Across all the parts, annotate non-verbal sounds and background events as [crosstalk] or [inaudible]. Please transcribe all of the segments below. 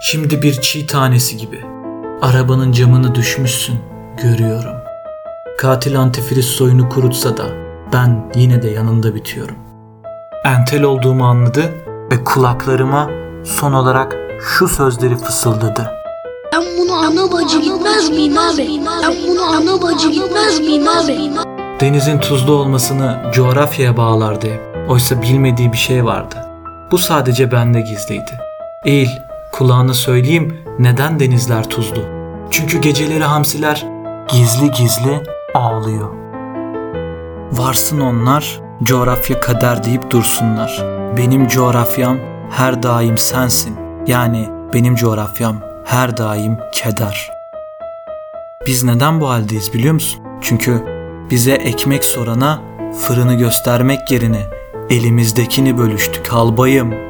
Şimdi bir çiğ tanesi gibi. Arabanın camını düşmüşsün, görüyorum. Katil antifriz soyunu kurutsa da ben yine de yanında bitiyorum. Entel olduğumu anladı ve kulaklarıma son olarak şu sözleri fısıldadı. Ben bunu ana bacı gitmez miyim abi? Ben bunu ana bacı gitmez miyim abi? Denizin tuzlu olmasını coğrafyaya bağlardı. Oysa bilmediği bir şey vardı. Bu sadece bende gizliydi. Eğil, kulağına söyleyeyim neden denizler tuzlu. Çünkü geceleri hamsiler gizli gizli ağlıyor. Varsın onlar, coğrafya kader deyip dursunlar. Benim coğrafyam her daim sensin. Yani benim coğrafyam her daim keder. Biz neden bu haldeyiz biliyor musun? Çünkü bize ekmek sorana fırını göstermek yerine elimizdekini bölüştük albayım.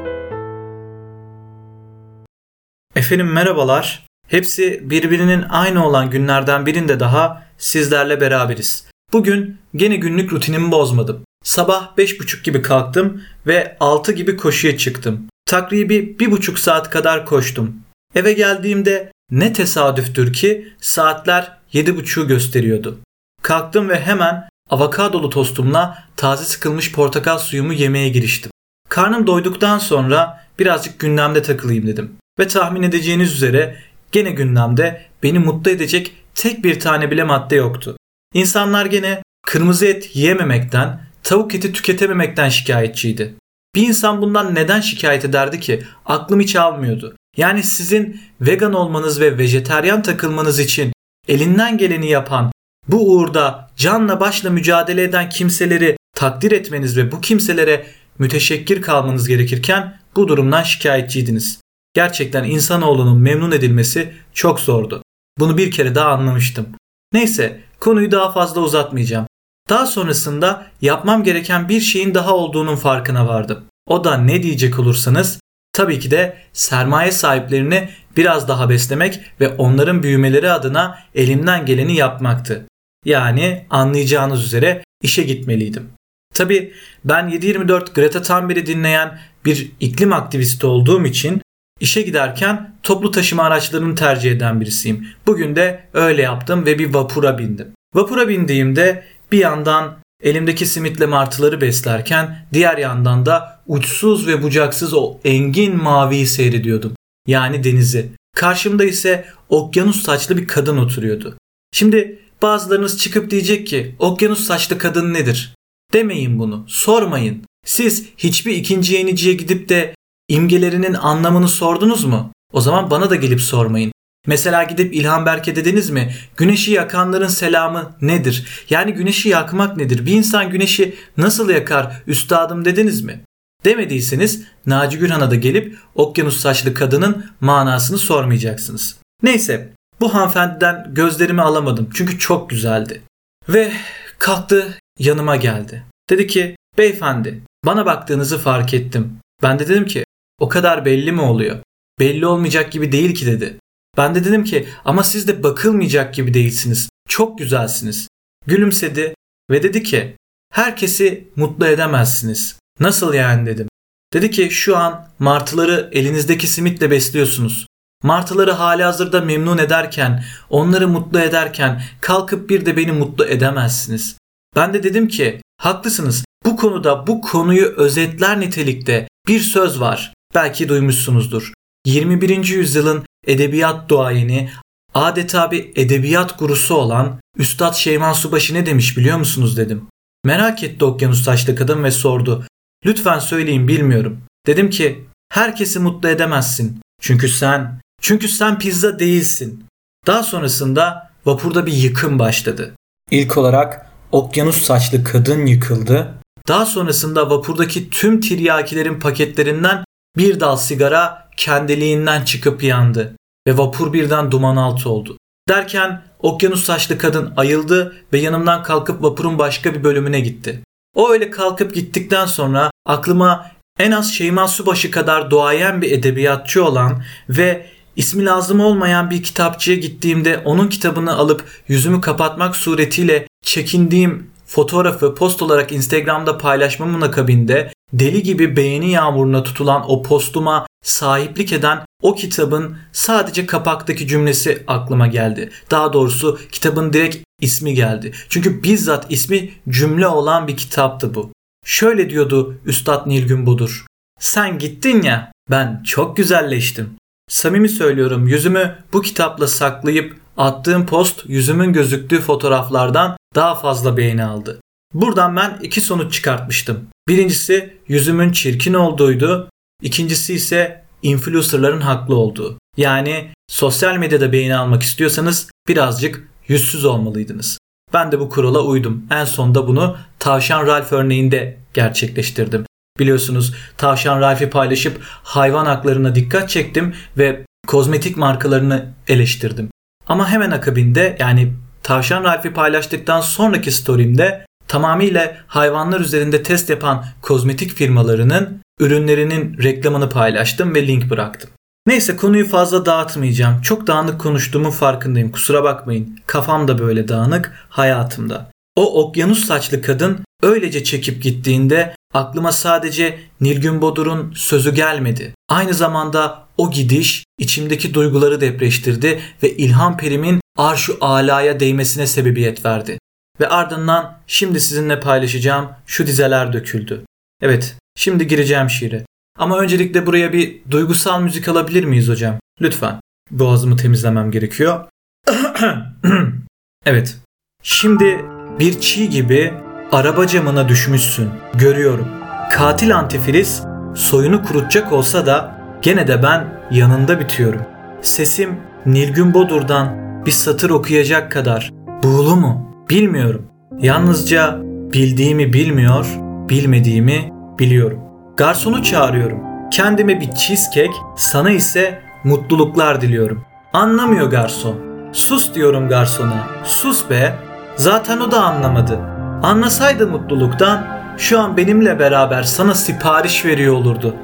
Efendim merhabalar. Hepsi birbirinin aynı olan günlerden birinde daha sizlerle beraberiz. Bugün gene günlük rutinimi bozmadım. Sabah 5.30 gibi kalktım ve 6 gibi koşuya çıktım. Takribi bir buçuk saat kadar koştum. Eve geldiğimde ne tesadüftür ki saatler 7.30'u gösteriyordu. Kalktım ve hemen avokadolu tostumla taze sıkılmış portakal suyumu yemeye giriştim. Karnım doyduktan sonra birazcık gündemde takılayım dedim. Ve tahmin edeceğiniz üzere gene gündemde beni mutlu edecek tek bir tane bile madde yoktu. İnsanlar gene kırmızı et yiyememekten, tavuk eti tüketememekten şikayetçiydi. Bir insan bundan neden şikayet ederdi ki? Aklım hiç almıyordu. Yani sizin vegan olmanız ve vejeteryan takılmanız için elinden geleni yapan, bu uğurda canla başla mücadele eden kimseleri takdir etmeniz ve bu kimselere müteşekkir kalmanız gerekirken bu durumdan şikayetçiydiniz. Gerçekten insanoğlunun memnun edilmesi çok zordu. Bunu bir kere daha anlamıştım. Neyse konuyu daha fazla uzatmayacağım. Daha sonrasında yapmam gereken bir şeyin daha olduğunun farkına vardım. O da ne diyecek olursanız tabii ki de sermaye sahiplerini biraz daha beslemek ve onların büyümeleri adına elimden geleni yapmaktı. Yani anlayacağınız üzere işe gitmeliydim. Tabii ben 7-24 Greta Thunberg'i dinleyen bir iklim aktivisti olduğum için işe giderken toplu taşıma araçlarını tercih eden birisiyim. Bugün de öyle yaptım ve bir vapura bindim. Vapura bindiğimde bir yandan elimdeki simitle martıları beslerken diğer yandan da uçsuz ve bucaksız o engin maviyi seyrediyordum. Yani denizi. Karşımda ise okyanus saçlı bir kadın oturuyordu. Şimdi bazılarınız çıkıp diyecek ki okyanus saçlı kadın nedir? Demeyin bunu, sormayın. Siz hiçbir ikinci yeniciye gidip de imgelerinin anlamını sordunuz mu? O zaman bana da gelip sormayın. Mesela gidip İlhan Berk'e dediniz mi? Güneşi yakanların selamı nedir? Yani güneşi yakmak nedir? Bir insan güneşi nasıl yakar üstadım dediniz mi? Demediyseniz Naci Gürhan'a da gelip okyanus saçlı kadının manasını sormayacaksınız. Neyse bu hanımefendiden gözlerimi alamadım çünkü çok güzeldi. Ve kalktı yanıma geldi. Dedi ki beyefendi bana baktığınızı fark ettim. Ben de dedim ki o kadar belli mi oluyor? Belli olmayacak gibi değil ki dedi. Ben de dedim ki ama siz de bakılmayacak gibi değilsiniz. Çok güzelsiniz. Gülümsedi ve dedi ki herkesi mutlu edemezsiniz. Nasıl yani dedim. Dedi ki şu an martıları elinizdeki simitle besliyorsunuz. Martıları hali hazırda memnun ederken, onları mutlu ederken kalkıp bir de beni mutlu edemezsiniz. Ben de dedim ki haklısınız bu konuda bu konuyu özetler nitelikte bir söz var. Belki duymuşsunuzdur. 21. yüzyılın edebiyat duayeni, adeta bir edebiyat gurusu olan Üstad Şeyman Subaşı ne demiş biliyor musunuz dedim. Merak etti okyanus taşlı kadın ve sordu. Lütfen söyleyin bilmiyorum. Dedim ki herkesi mutlu edemezsin. Çünkü sen, çünkü sen pizza değilsin. Daha sonrasında vapurda bir yıkım başladı. İlk olarak okyanus saçlı kadın yıkıldı. Daha sonrasında vapurdaki tüm tiryakilerin paketlerinden bir dal sigara kendiliğinden çıkıp yandı ve vapur birden duman altı oldu. Derken okyanus saçlı kadın ayıldı ve yanımdan kalkıp vapurun başka bir bölümüne gitti. O öyle kalkıp gittikten sonra aklıma en az Şeyma Subaşı kadar doğayan bir edebiyatçı olan ve ismi lazım olmayan bir kitapçıya gittiğimde onun kitabını alıp yüzümü kapatmak suretiyle çekindiğim fotoğrafı post olarak Instagram'da paylaşmamın akabinde deli gibi beğeni yağmuruna tutulan o postuma sahiplik eden o kitabın sadece kapaktaki cümlesi aklıma geldi. Daha doğrusu kitabın direkt ismi geldi. Çünkü bizzat ismi cümle olan bir kitaptı bu. Şöyle diyordu Üstad Nilgün Budur. Sen gittin ya ben çok güzelleştim. Samimi söylüyorum yüzümü bu kitapla saklayıp attığım post yüzümün gözüktüğü fotoğraflardan daha fazla beğeni aldı. Buradan ben iki sonuç çıkartmıştım. Birincisi yüzümün çirkin olduğuydu. İkincisi ise influencerların haklı olduğu. Yani sosyal medyada beğeni almak istiyorsanız birazcık yüzsüz olmalıydınız. Ben de bu kurala uydum. En sonunda bunu Tavşan Ralph örneğinde gerçekleştirdim. Biliyorsunuz Tavşan Ralph'i paylaşıp hayvan haklarına dikkat çektim ve kozmetik markalarını eleştirdim. Ama hemen akabinde yani Tavşan Ralph'i paylaştıktan sonraki story'imde tamamıyla hayvanlar üzerinde test yapan kozmetik firmalarının ürünlerinin reklamını paylaştım ve link bıraktım. Neyse konuyu fazla dağıtmayacağım. Çok dağınık konuştuğumun farkındayım. Kusura bakmayın. Kafam da böyle dağınık hayatımda. O okyanus saçlı kadın öylece çekip gittiğinde aklıma sadece Nilgün Bodur'un sözü gelmedi. Aynı zamanda o gidiş içimdeki duyguları depreştirdi ve İlhan Perim'in arşu alaya değmesine sebebiyet verdi. Ve ardından şimdi sizinle paylaşacağım şu dizeler döküldü. Evet, şimdi gireceğim şiire. Ama öncelikle buraya bir duygusal müzik alabilir miyiz hocam? Lütfen. Boğazımı temizlemem gerekiyor. [clears throat] evet. Şimdi bir çiğ gibi araba camına düşmüşsün. Görüyorum. Katil antifriz soyunu kurutacak olsa da gene de ben yanında bitiyorum. Sesim Nilgün Bodur'dan bir satır okuyacak kadar buğulu mu? Bilmiyorum. Yalnızca bildiğimi bilmiyor, bilmediğimi biliyorum. Garsonu çağırıyorum. Kendime bir cheesecake, sana ise mutluluklar diliyorum. Anlamıyor garson. Sus diyorum garsona. Sus be. Zaten o da anlamadı. Anlasaydı mutluluktan şu an benimle beraber sana sipariş veriyor olurdu.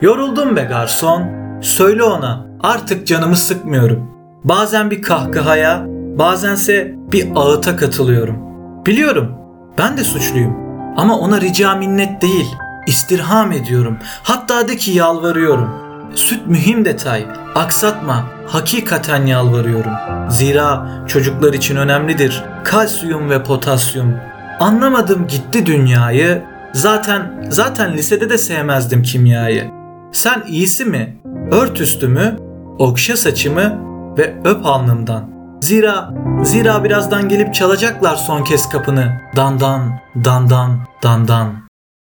Yoruldum be garson. Söyle ona artık canımı sıkmıyorum. Bazen bir kahkahaya, bazense bir ağıta katılıyorum. Biliyorum ben de suçluyum ama ona rica minnet değil, istirham ediyorum. Hatta de ki yalvarıyorum. Süt mühim detay, aksatma, hakikaten yalvarıyorum. Zira çocuklar için önemlidir kalsiyum ve potasyum. Anlamadım gitti dünyayı, zaten zaten lisede de sevmezdim kimyayı. Sen iyisi mi? Ört üstümü, okşa saçımı ve öp alnımdan. Zira, zira birazdan gelip çalacaklar son kez kapını. Dandan, dandan, dandan.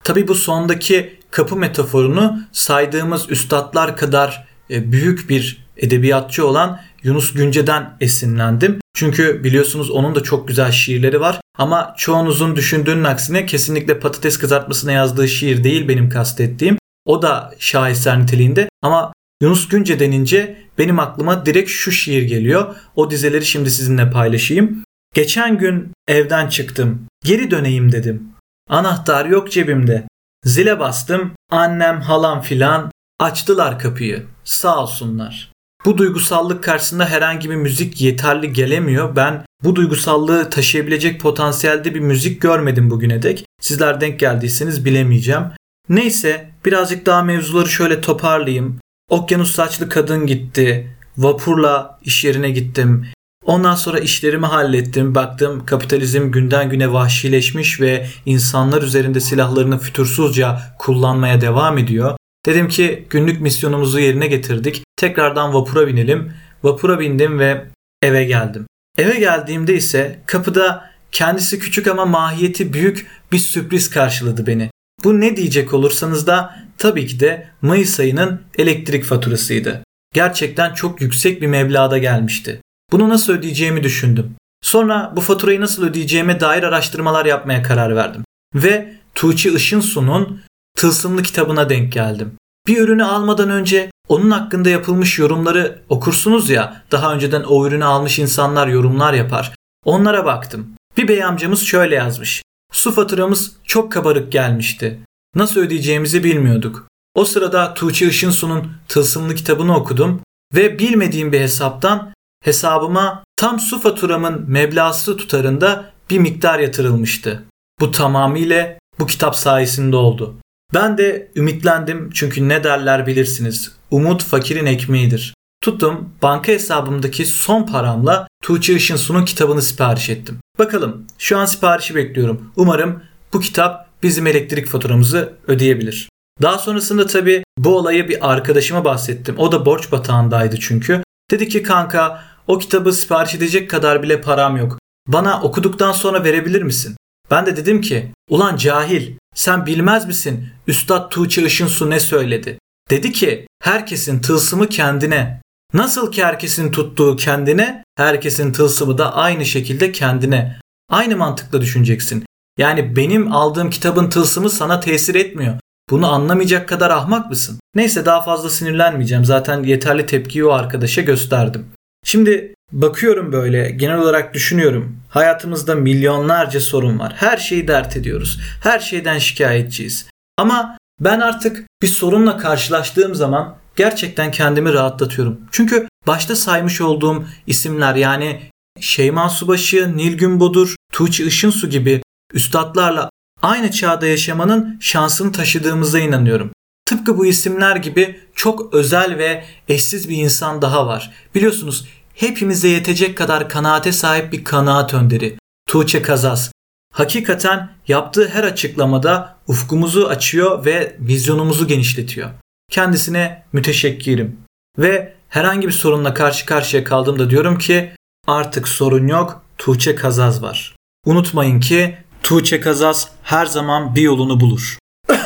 Tabi bu sondaki kapı metaforunu saydığımız üstadlar kadar e, büyük bir edebiyatçı olan Yunus Günce'den esinlendim. Çünkü biliyorsunuz onun da çok güzel şiirleri var. Ama çoğunuzun düşündüğünün aksine kesinlikle patates kızartmasına yazdığı şiir değil benim kastettiğim. O da şaheser niteliğinde ama Yunus Günce denince benim aklıma direkt şu şiir geliyor. O dizeleri şimdi sizinle paylaşayım. Geçen gün evden çıktım. Geri döneyim dedim. Anahtar yok cebimde. Zile bastım. Annem, halam filan açtılar kapıyı. Sağ olsunlar. Bu duygusallık karşısında herhangi bir müzik yeterli gelemiyor. Ben bu duygusallığı taşıyabilecek potansiyelde bir müzik görmedim bugüne dek. Sizler denk geldiyseniz bilemeyeceğim. Neyse birazcık daha mevzuları şöyle toparlayayım. Okyanus saçlı kadın gitti. Vapurla iş yerine gittim. Ondan sonra işlerimi hallettim. Baktım kapitalizm günden güne vahşileşmiş ve insanlar üzerinde silahlarını fütursuzca kullanmaya devam ediyor. Dedim ki günlük misyonumuzu yerine getirdik. Tekrardan vapura binelim. Vapura bindim ve eve geldim. Eve geldiğimde ise kapıda kendisi küçük ama mahiyeti büyük bir sürpriz karşıladı beni. Bu ne diyecek olursanız da tabii ki de Mayıs ayının elektrik faturasıydı. Gerçekten çok yüksek bir meblağda gelmişti. Bunu nasıl ödeyeceğimi düşündüm. Sonra bu faturayı nasıl ödeyeceğime dair araştırmalar yapmaya karar verdim. Ve Tuğçe Işınsu'nun Tılsımlı kitabına denk geldim. Bir ürünü almadan önce onun hakkında yapılmış yorumları okursunuz ya, daha önceden o ürünü almış insanlar yorumlar yapar. Onlara baktım. Bir bey amcamız şöyle yazmış. Su faturamız çok kabarık gelmişti. Nasıl ödeyeceğimizi bilmiyorduk. O sırada Tuğçe Işınsu'nun Tılsımlı kitabını okudum ve bilmediğim bir hesaptan hesabıma tam su faturamın meblası tutarında bir miktar yatırılmıştı. Bu tamamıyla bu kitap sayesinde oldu. Ben de ümitlendim çünkü ne derler bilirsiniz. Umut fakirin ekmeğidir. Tuttum banka hesabımdaki son paramla Tuğçe Işınsu'nun kitabını sipariş ettim. Bakalım şu an siparişi bekliyorum. Umarım bu kitap bizim elektrik faturamızı ödeyebilir. Daha sonrasında tabii bu olayı bir arkadaşıma bahsettim. O da borç batağındaydı çünkü. Dedi ki kanka o kitabı sipariş edecek kadar bile param yok. Bana okuduktan sonra verebilir misin? Ben de dedim ki ulan cahil sen bilmez misin Üstad Tuğçe Işınsu ne söyledi? Dedi ki herkesin tılsımı kendine. Nasıl ki herkesin tuttuğu kendine, herkesin tılsımı da aynı şekilde kendine. Aynı mantıkla düşüneceksin. Yani benim aldığım kitabın tılsımı sana tesir etmiyor. Bunu anlamayacak kadar ahmak mısın? Neyse daha fazla sinirlenmeyeceğim. Zaten yeterli tepkiyi o arkadaşa gösterdim. Şimdi bakıyorum böyle genel olarak düşünüyorum. Hayatımızda milyonlarca sorun var. Her şeyi dert ediyoruz. Her şeyden şikayetçiyiz. Ama ben artık bir sorunla karşılaştığım zaman gerçekten kendimi rahatlatıyorum. Çünkü başta saymış olduğum isimler yani Şeyma Subaşı, Nilgün Bodur, Tuğçe Işınsu gibi üstadlarla aynı çağda yaşamanın şansını taşıdığımıza inanıyorum. Tıpkı bu isimler gibi çok özel ve eşsiz bir insan daha var. Biliyorsunuz hepimize yetecek kadar kanaate sahip bir kanaat önderi. Tuğçe Kazaz. Hakikaten yaptığı her açıklamada ufkumuzu açıyor ve vizyonumuzu genişletiyor. Kendisine müteşekkirim. Ve herhangi bir sorunla karşı karşıya kaldığımda diyorum ki artık sorun yok Tuğçe Kazaz var. Unutmayın ki Tuğçe Kazaz her zaman bir yolunu bulur. [coughs]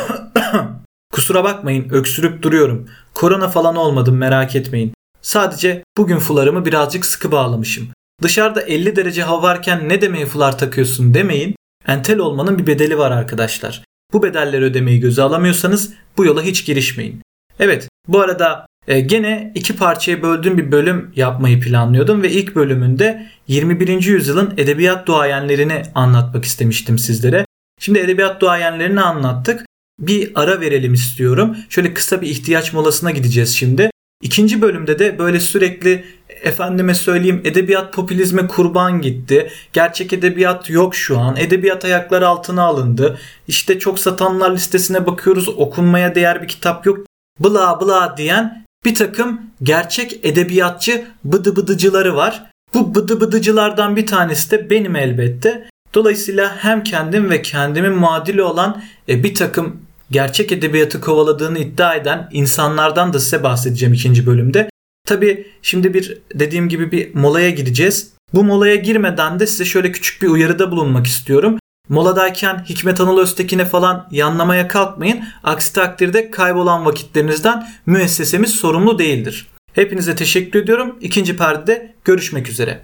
Kusura bakmayın öksürüp duruyorum. Korona falan olmadım merak etmeyin. Sadece bugün fularımı birazcık sıkı bağlamışım. Dışarıda 50 derece hava varken ne demeye fular takıyorsun demeyin. Entel olmanın bir bedeli var arkadaşlar. Bu bedelleri ödemeyi göze alamıyorsanız bu yola hiç girişmeyin. Evet bu arada e, gene iki parçaya böldüğüm bir bölüm yapmayı planlıyordum ve ilk bölümünde 21. yüzyılın edebiyat duayenlerini anlatmak istemiştim sizlere. Şimdi edebiyat duayenlerini anlattık. Bir ara verelim istiyorum. Şöyle kısa bir ihtiyaç molasına gideceğiz şimdi. İkinci bölümde de böyle sürekli efendime söyleyeyim edebiyat popülizme kurban gitti. Gerçek edebiyat yok şu an. Edebiyat ayaklar altına alındı. İşte çok satanlar listesine bakıyoruz. Okunmaya değer bir kitap yok. Bla bla diyen bir takım gerçek edebiyatçı bıdı bıdıcıları var. Bu bıdı bıdıcılardan bir tanesi de benim elbette. Dolayısıyla hem kendim ve kendimin muadili olan e, bir takım gerçek edebiyatı kovaladığını iddia eden insanlardan da size bahsedeceğim ikinci bölümde. Tabi şimdi bir dediğim gibi bir molaya gireceğiz. Bu molaya girmeden de size şöyle küçük bir uyarıda bulunmak istiyorum. Moladayken Hikmet Anıl Öztekin'e falan yanlamaya kalkmayın. Aksi takdirde kaybolan vakitlerinizden müessesemiz sorumlu değildir. Hepinize teşekkür ediyorum. İkinci perdede görüşmek üzere.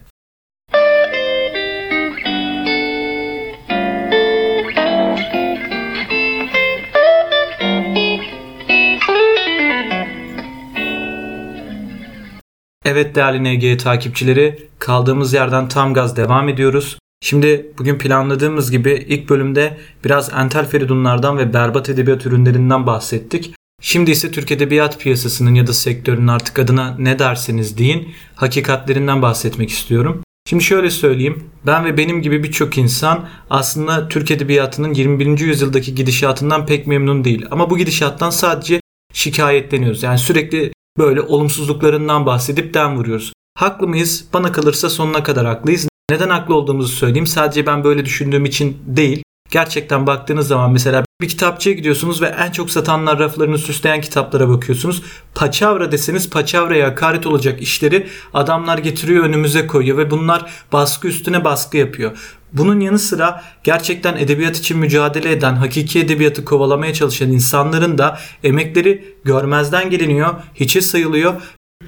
Evet değerli NG takipçileri kaldığımız yerden tam gaz devam ediyoruz. Şimdi bugün planladığımız gibi ilk bölümde biraz entel feridunlardan ve berbat edebiyat ürünlerinden bahsettik. Şimdi ise Türk Edebiyat piyasasının ya da sektörünün artık adına ne derseniz deyin hakikatlerinden bahsetmek istiyorum. Şimdi şöyle söyleyeyim. Ben ve benim gibi birçok insan aslında Türk Edebiyatı'nın 21. yüzyıldaki gidişatından pek memnun değil. Ama bu gidişattan sadece şikayetleniyoruz. Yani sürekli böyle olumsuzluklarından bahsedip den vuruyoruz. Haklı mıyız? Bana kalırsa sonuna kadar haklıyız. Neden haklı olduğumuzu söyleyeyim. Sadece ben böyle düşündüğüm için değil. Gerçekten baktığınız zaman mesela bir kitapçıya gidiyorsunuz ve en çok satanlar raflarını süsleyen kitaplara bakıyorsunuz. Paçavra deseniz paçavraya hakaret olacak işleri adamlar getiriyor önümüze koyuyor ve bunlar baskı üstüne baskı yapıyor. Bunun yanı sıra gerçekten edebiyat için mücadele eden, hakiki edebiyatı kovalamaya çalışan insanların da emekleri görmezden geliniyor, hiçe sayılıyor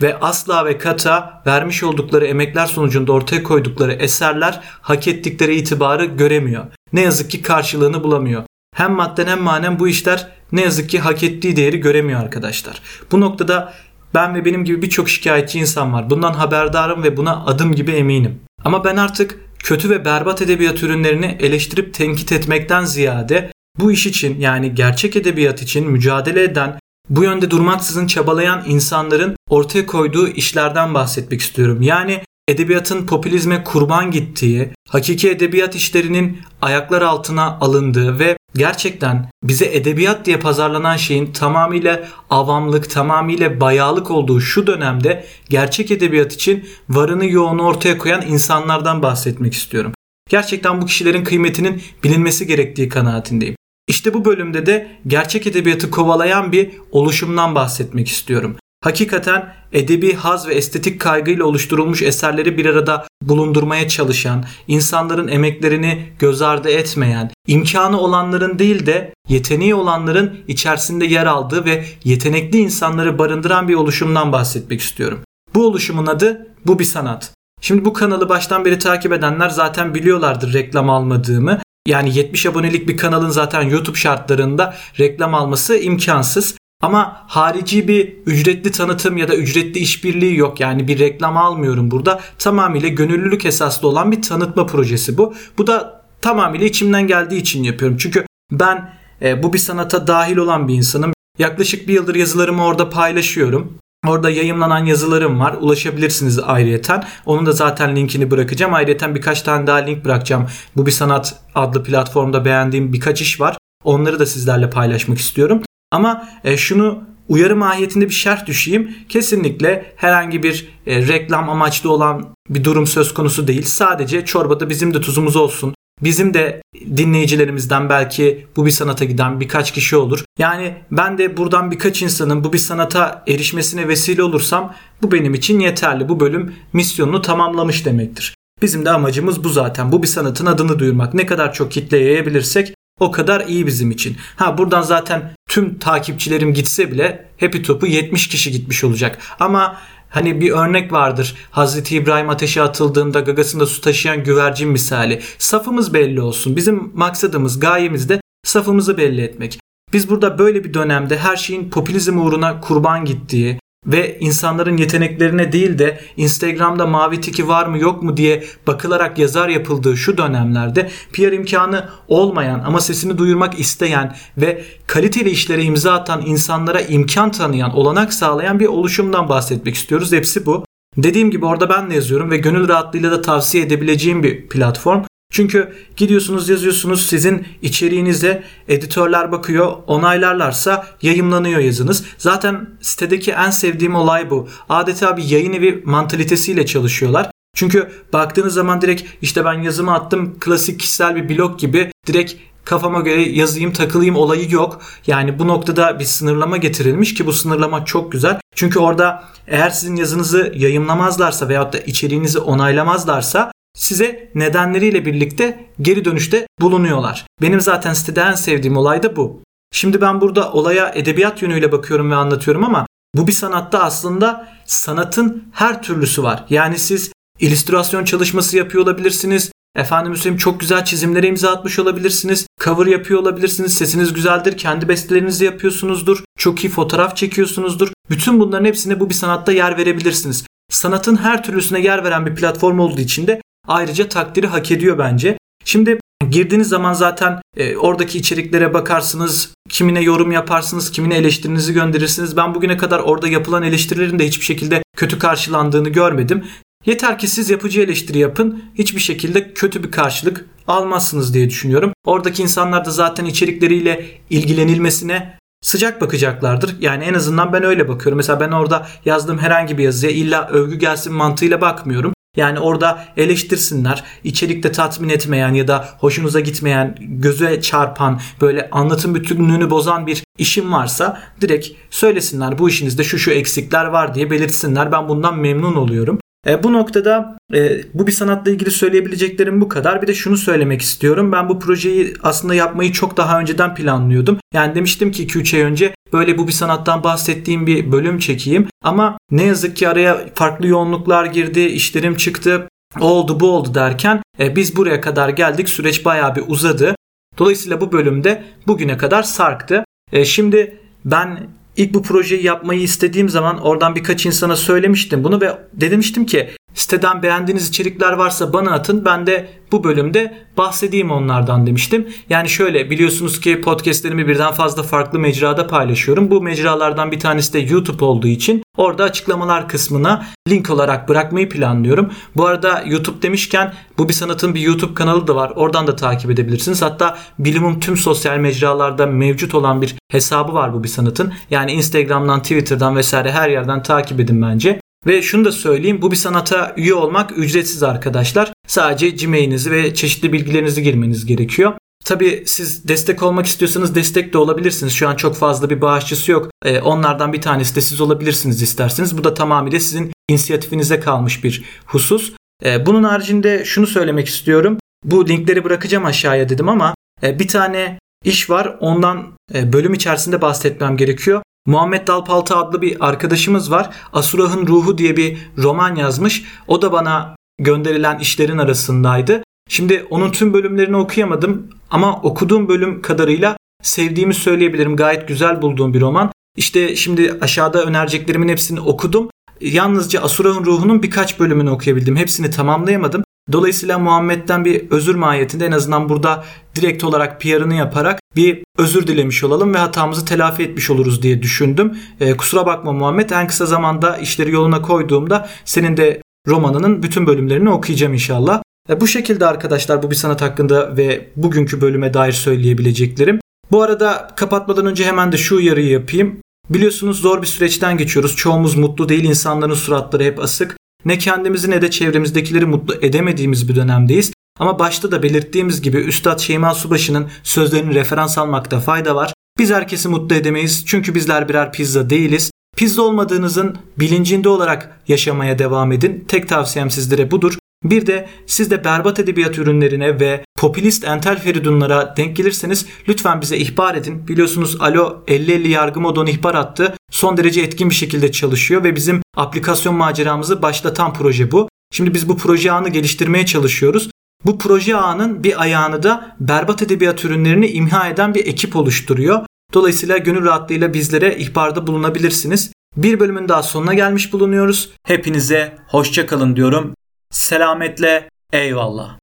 ve asla ve kata vermiş oldukları emekler sonucunda ortaya koydukları eserler hak ettikleri itibarı göremiyor. Ne yazık ki karşılığını bulamıyor. Hem madden hem manen bu işler ne yazık ki hak ettiği değeri göremiyor arkadaşlar. Bu noktada ben ve benim gibi birçok şikayetçi insan var. Bundan haberdarım ve buna adım gibi eminim. Ama ben artık kötü ve berbat edebiyat ürünlerini eleştirip tenkit etmekten ziyade bu iş için yani gerçek edebiyat için mücadele eden bu yönde durmaksızın çabalayan insanların ortaya koyduğu işlerden bahsetmek istiyorum. Yani edebiyatın popülizme kurban gittiği, hakiki edebiyat işlerinin ayaklar altına alındığı ve gerçekten bize edebiyat diye pazarlanan şeyin tamamıyla avamlık, tamamıyla bayağılık olduğu şu dönemde gerçek edebiyat için varını yoğunu ortaya koyan insanlardan bahsetmek istiyorum. Gerçekten bu kişilerin kıymetinin bilinmesi gerektiği kanaatindeyim. İşte bu bölümde de gerçek edebiyatı kovalayan bir oluşumdan bahsetmek istiyorum. Hakikaten edebi haz ve estetik kaygıyla oluşturulmuş eserleri bir arada bulundurmaya çalışan, insanların emeklerini göz ardı etmeyen, imkanı olanların değil de yeteneği olanların içerisinde yer aldığı ve yetenekli insanları barındıran bir oluşumdan bahsetmek istiyorum. Bu oluşumun adı Bu Bir Sanat. Şimdi bu kanalı baştan beri takip edenler zaten biliyorlardır reklam almadığımı. Yani 70 abonelik bir kanalın zaten YouTube şartlarında reklam alması imkansız. Ama harici bir ücretli tanıtım ya da ücretli işbirliği yok. Yani bir reklam almıyorum burada. Tamamıyla gönüllülük esaslı olan bir tanıtma projesi bu. Bu da tamamıyla içimden geldiği için yapıyorum. Çünkü ben e, bu bir sanata dahil olan bir insanım. Yaklaşık bir yıldır yazılarımı orada paylaşıyorum. Orada yayımlanan yazılarım var. Ulaşabilirsiniz ayrıyeten. Onun da zaten linkini bırakacağım. Ayrıyeten birkaç tane daha link bırakacağım. Bu bir sanat adlı platformda beğendiğim birkaç iş var. Onları da sizlerle paylaşmak istiyorum. Ama e, şunu uyarı mahiyetinde bir şerh düşeyim. Kesinlikle herhangi bir e, reklam amaçlı olan bir durum söz konusu değil. Sadece çorbada bizim de tuzumuz olsun. Bizim de dinleyicilerimizden belki bu bir sanata giden birkaç kişi olur. Yani ben de buradan birkaç insanın bu bir sanata erişmesine vesile olursam bu benim için yeterli. Bu bölüm misyonunu tamamlamış demektir. Bizim de amacımız bu zaten. Bu bir sanatın adını duyurmak. Ne kadar çok kitle yayabilirsek o kadar iyi bizim için. Ha buradan zaten tüm takipçilerim gitse bile Happy Top'u 70 kişi gitmiş olacak. Ama Hani bir örnek vardır. Hazreti İbrahim ateşe atıldığında gagasında su taşıyan güvercin misali. Safımız belli olsun. Bizim maksadımız, gayemiz de safımızı belli etmek. Biz burada böyle bir dönemde her şeyin popülizm uğruna kurban gittiği, ve insanların yeteneklerine değil de Instagram'da mavi tiki var mı yok mu diye bakılarak yazar yapıldığı şu dönemlerde PR imkanı olmayan ama sesini duyurmak isteyen ve kaliteli işlere imza atan insanlara imkan tanıyan, olanak sağlayan bir oluşumdan bahsetmek istiyoruz. Hepsi bu. Dediğim gibi orada ben de yazıyorum ve gönül rahatlığıyla da tavsiye edebileceğim bir platform. Çünkü gidiyorsunuz yazıyorsunuz sizin içeriğinize editörler bakıyor onaylarlarsa yayımlanıyor yazınız. Zaten sitedeki en sevdiğim olay bu. Adeta bir yayın evi mantalitesiyle çalışıyorlar. Çünkü baktığınız zaman direkt işte ben yazımı attım klasik kişisel bir blog gibi direkt kafama göre yazayım takılayım olayı yok. Yani bu noktada bir sınırlama getirilmiş ki bu sınırlama çok güzel. Çünkü orada eğer sizin yazınızı yayımlamazlarsa veyahut da içeriğinizi onaylamazlarsa size nedenleriyle birlikte geri dönüşte bulunuyorlar. Benim zaten sitede en sevdiğim olay da bu. Şimdi ben burada olaya edebiyat yönüyle bakıyorum ve anlatıyorum ama bu bir sanatta aslında sanatın her türlüsü var. Yani siz illüstrasyon çalışması yapıyor olabilirsiniz. Efendim Hüseyin çok güzel çizimlere imza atmış olabilirsiniz. Cover yapıyor olabilirsiniz. Sesiniz güzeldir. Kendi bestelerinizi yapıyorsunuzdur. Çok iyi fotoğraf çekiyorsunuzdur. Bütün bunların hepsine bu bir sanatta yer verebilirsiniz. Sanatın her türlüsüne yer veren bir platform olduğu için de ayrıca takdiri hak ediyor bence. Şimdi girdiğiniz zaman zaten e, oradaki içeriklere bakarsınız, kimine yorum yaparsınız, kimine eleştirinizi gönderirsiniz. Ben bugüne kadar orada yapılan eleştirilerin de hiçbir şekilde kötü karşılandığını görmedim. Yeter ki siz yapıcı eleştiri yapın, hiçbir şekilde kötü bir karşılık almazsınız diye düşünüyorum. Oradaki insanlar da zaten içerikleriyle ilgilenilmesine sıcak bakacaklardır. Yani en azından ben öyle bakıyorum. Mesela ben orada yazdığım herhangi bir yazıya illa övgü gelsin mantığıyla bakmıyorum. Yani orada eleştirsinler. İçerikte tatmin etmeyen ya da hoşunuza gitmeyen, göze çarpan, böyle anlatım bütünlüğünü bozan bir işim varsa direkt söylesinler. Bu işinizde şu şu eksikler var diye belirtsinler. Ben bundan memnun oluyorum. E, bu noktada e, bu bir sanatla ilgili söyleyebileceklerim bu kadar. Bir de şunu söylemek istiyorum. Ben bu projeyi aslında yapmayı çok daha önceden planlıyordum. Yani demiştim ki 2-3 ay önce böyle bu bir sanattan bahsettiğim bir bölüm çekeyim. Ama ne yazık ki araya farklı yoğunluklar girdi, işlerim çıktı, oldu bu oldu derken e, biz buraya kadar geldik. Süreç bayağı bir uzadı. Dolayısıyla bu bölümde bugüne kadar sarktı. E, şimdi ben İlk bu projeyi yapmayı istediğim zaman oradan birkaç insana söylemiştim bunu ve demiştim ki Siteden beğendiğiniz içerikler varsa bana atın. Ben de bu bölümde bahsedeyim onlardan demiştim. Yani şöyle biliyorsunuz ki podcastlerimi birden fazla farklı mecrada paylaşıyorum. Bu mecralardan bir tanesi de YouTube olduğu için orada açıklamalar kısmına link olarak bırakmayı planlıyorum. Bu arada YouTube demişken bu bir sanatın bir YouTube kanalı da var. Oradan da takip edebilirsiniz. Hatta Bilimum tüm sosyal mecralarda mevcut olan bir hesabı var bu bir sanatın. Yani Instagram'dan, Twitter'dan vesaire her yerden takip edin bence. Ve şunu da söyleyeyim bu bir sanata üye olmak ücretsiz arkadaşlar. Sadece Gmail'inizi ve çeşitli bilgilerinizi girmeniz gerekiyor. Tabi siz destek olmak istiyorsanız destek de olabilirsiniz. Şu an çok fazla bir bağışçısı yok. Ee, onlardan bir tanesi de siz olabilirsiniz isterseniz. Bu da tamamıyla sizin inisiyatifinize kalmış bir husus. Ee, bunun haricinde şunu söylemek istiyorum. Bu linkleri bırakacağım aşağıya dedim ama e, bir tane iş var. Ondan e, bölüm içerisinde bahsetmem gerekiyor. Muhammed Dalpaltı adlı bir arkadaşımız var. Asurah'ın Ruhu diye bir roman yazmış. O da bana gönderilen işlerin arasındaydı. Şimdi onun tüm bölümlerini okuyamadım ama okuduğum bölüm kadarıyla sevdiğimi söyleyebilirim. Gayet güzel bulduğum bir roman. İşte şimdi aşağıda önereceklerimin hepsini okudum. Yalnızca Asurah'ın ruhunun birkaç bölümünü okuyabildim. Hepsini tamamlayamadım. Dolayısıyla Muhammed'den bir özür mahiyetinde en azından burada direkt olarak PR'ını yaparak bir özür dilemiş olalım ve hatamızı telafi etmiş oluruz diye düşündüm. E, kusura bakma Muhammed en kısa zamanda işleri yoluna koyduğumda senin de romanının bütün bölümlerini okuyacağım inşallah. E, bu şekilde arkadaşlar bu bir sanat hakkında ve bugünkü bölüme dair söyleyebileceklerim. Bu arada kapatmadan önce hemen de şu uyarıyı yapayım. Biliyorsunuz zor bir süreçten geçiyoruz. Çoğumuz mutlu değil, insanların suratları hep asık. Ne kendimizi ne de çevremizdekileri mutlu edemediğimiz bir dönemdeyiz. Ama başta da belirttiğimiz gibi Üstad Şeyma Subaşı'nın sözlerini referans almakta fayda var. Biz herkesi mutlu edemeyiz çünkü bizler birer pizza değiliz. Pizza olmadığınızın bilincinde olarak yaşamaya devam edin. Tek tavsiyem sizlere budur. Bir de siz de berbat edebiyat ürünlerine ve popülist entel feridunlara denk gelirseniz lütfen bize ihbar edin. Biliyorsunuz Alo 5050 yargı modunu ihbar attı. Son derece etkin bir şekilde çalışıyor ve bizim aplikasyon maceramızı başlatan proje bu. Şimdi biz bu proje ağını geliştirmeye çalışıyoruz. Bu proje ağının bir ayağını da berbat edebiyat ürünlerini imha eden bir ekip oluşturuyor. Dolayısıyla gönül rahatlığıyla bizlere ihbarda bulunabilirsiniz. Bir bölümün daha sonuna gelmiş bulunuyoruz. Hepinize hoşça kalın diyorum. Selametle eyvallah.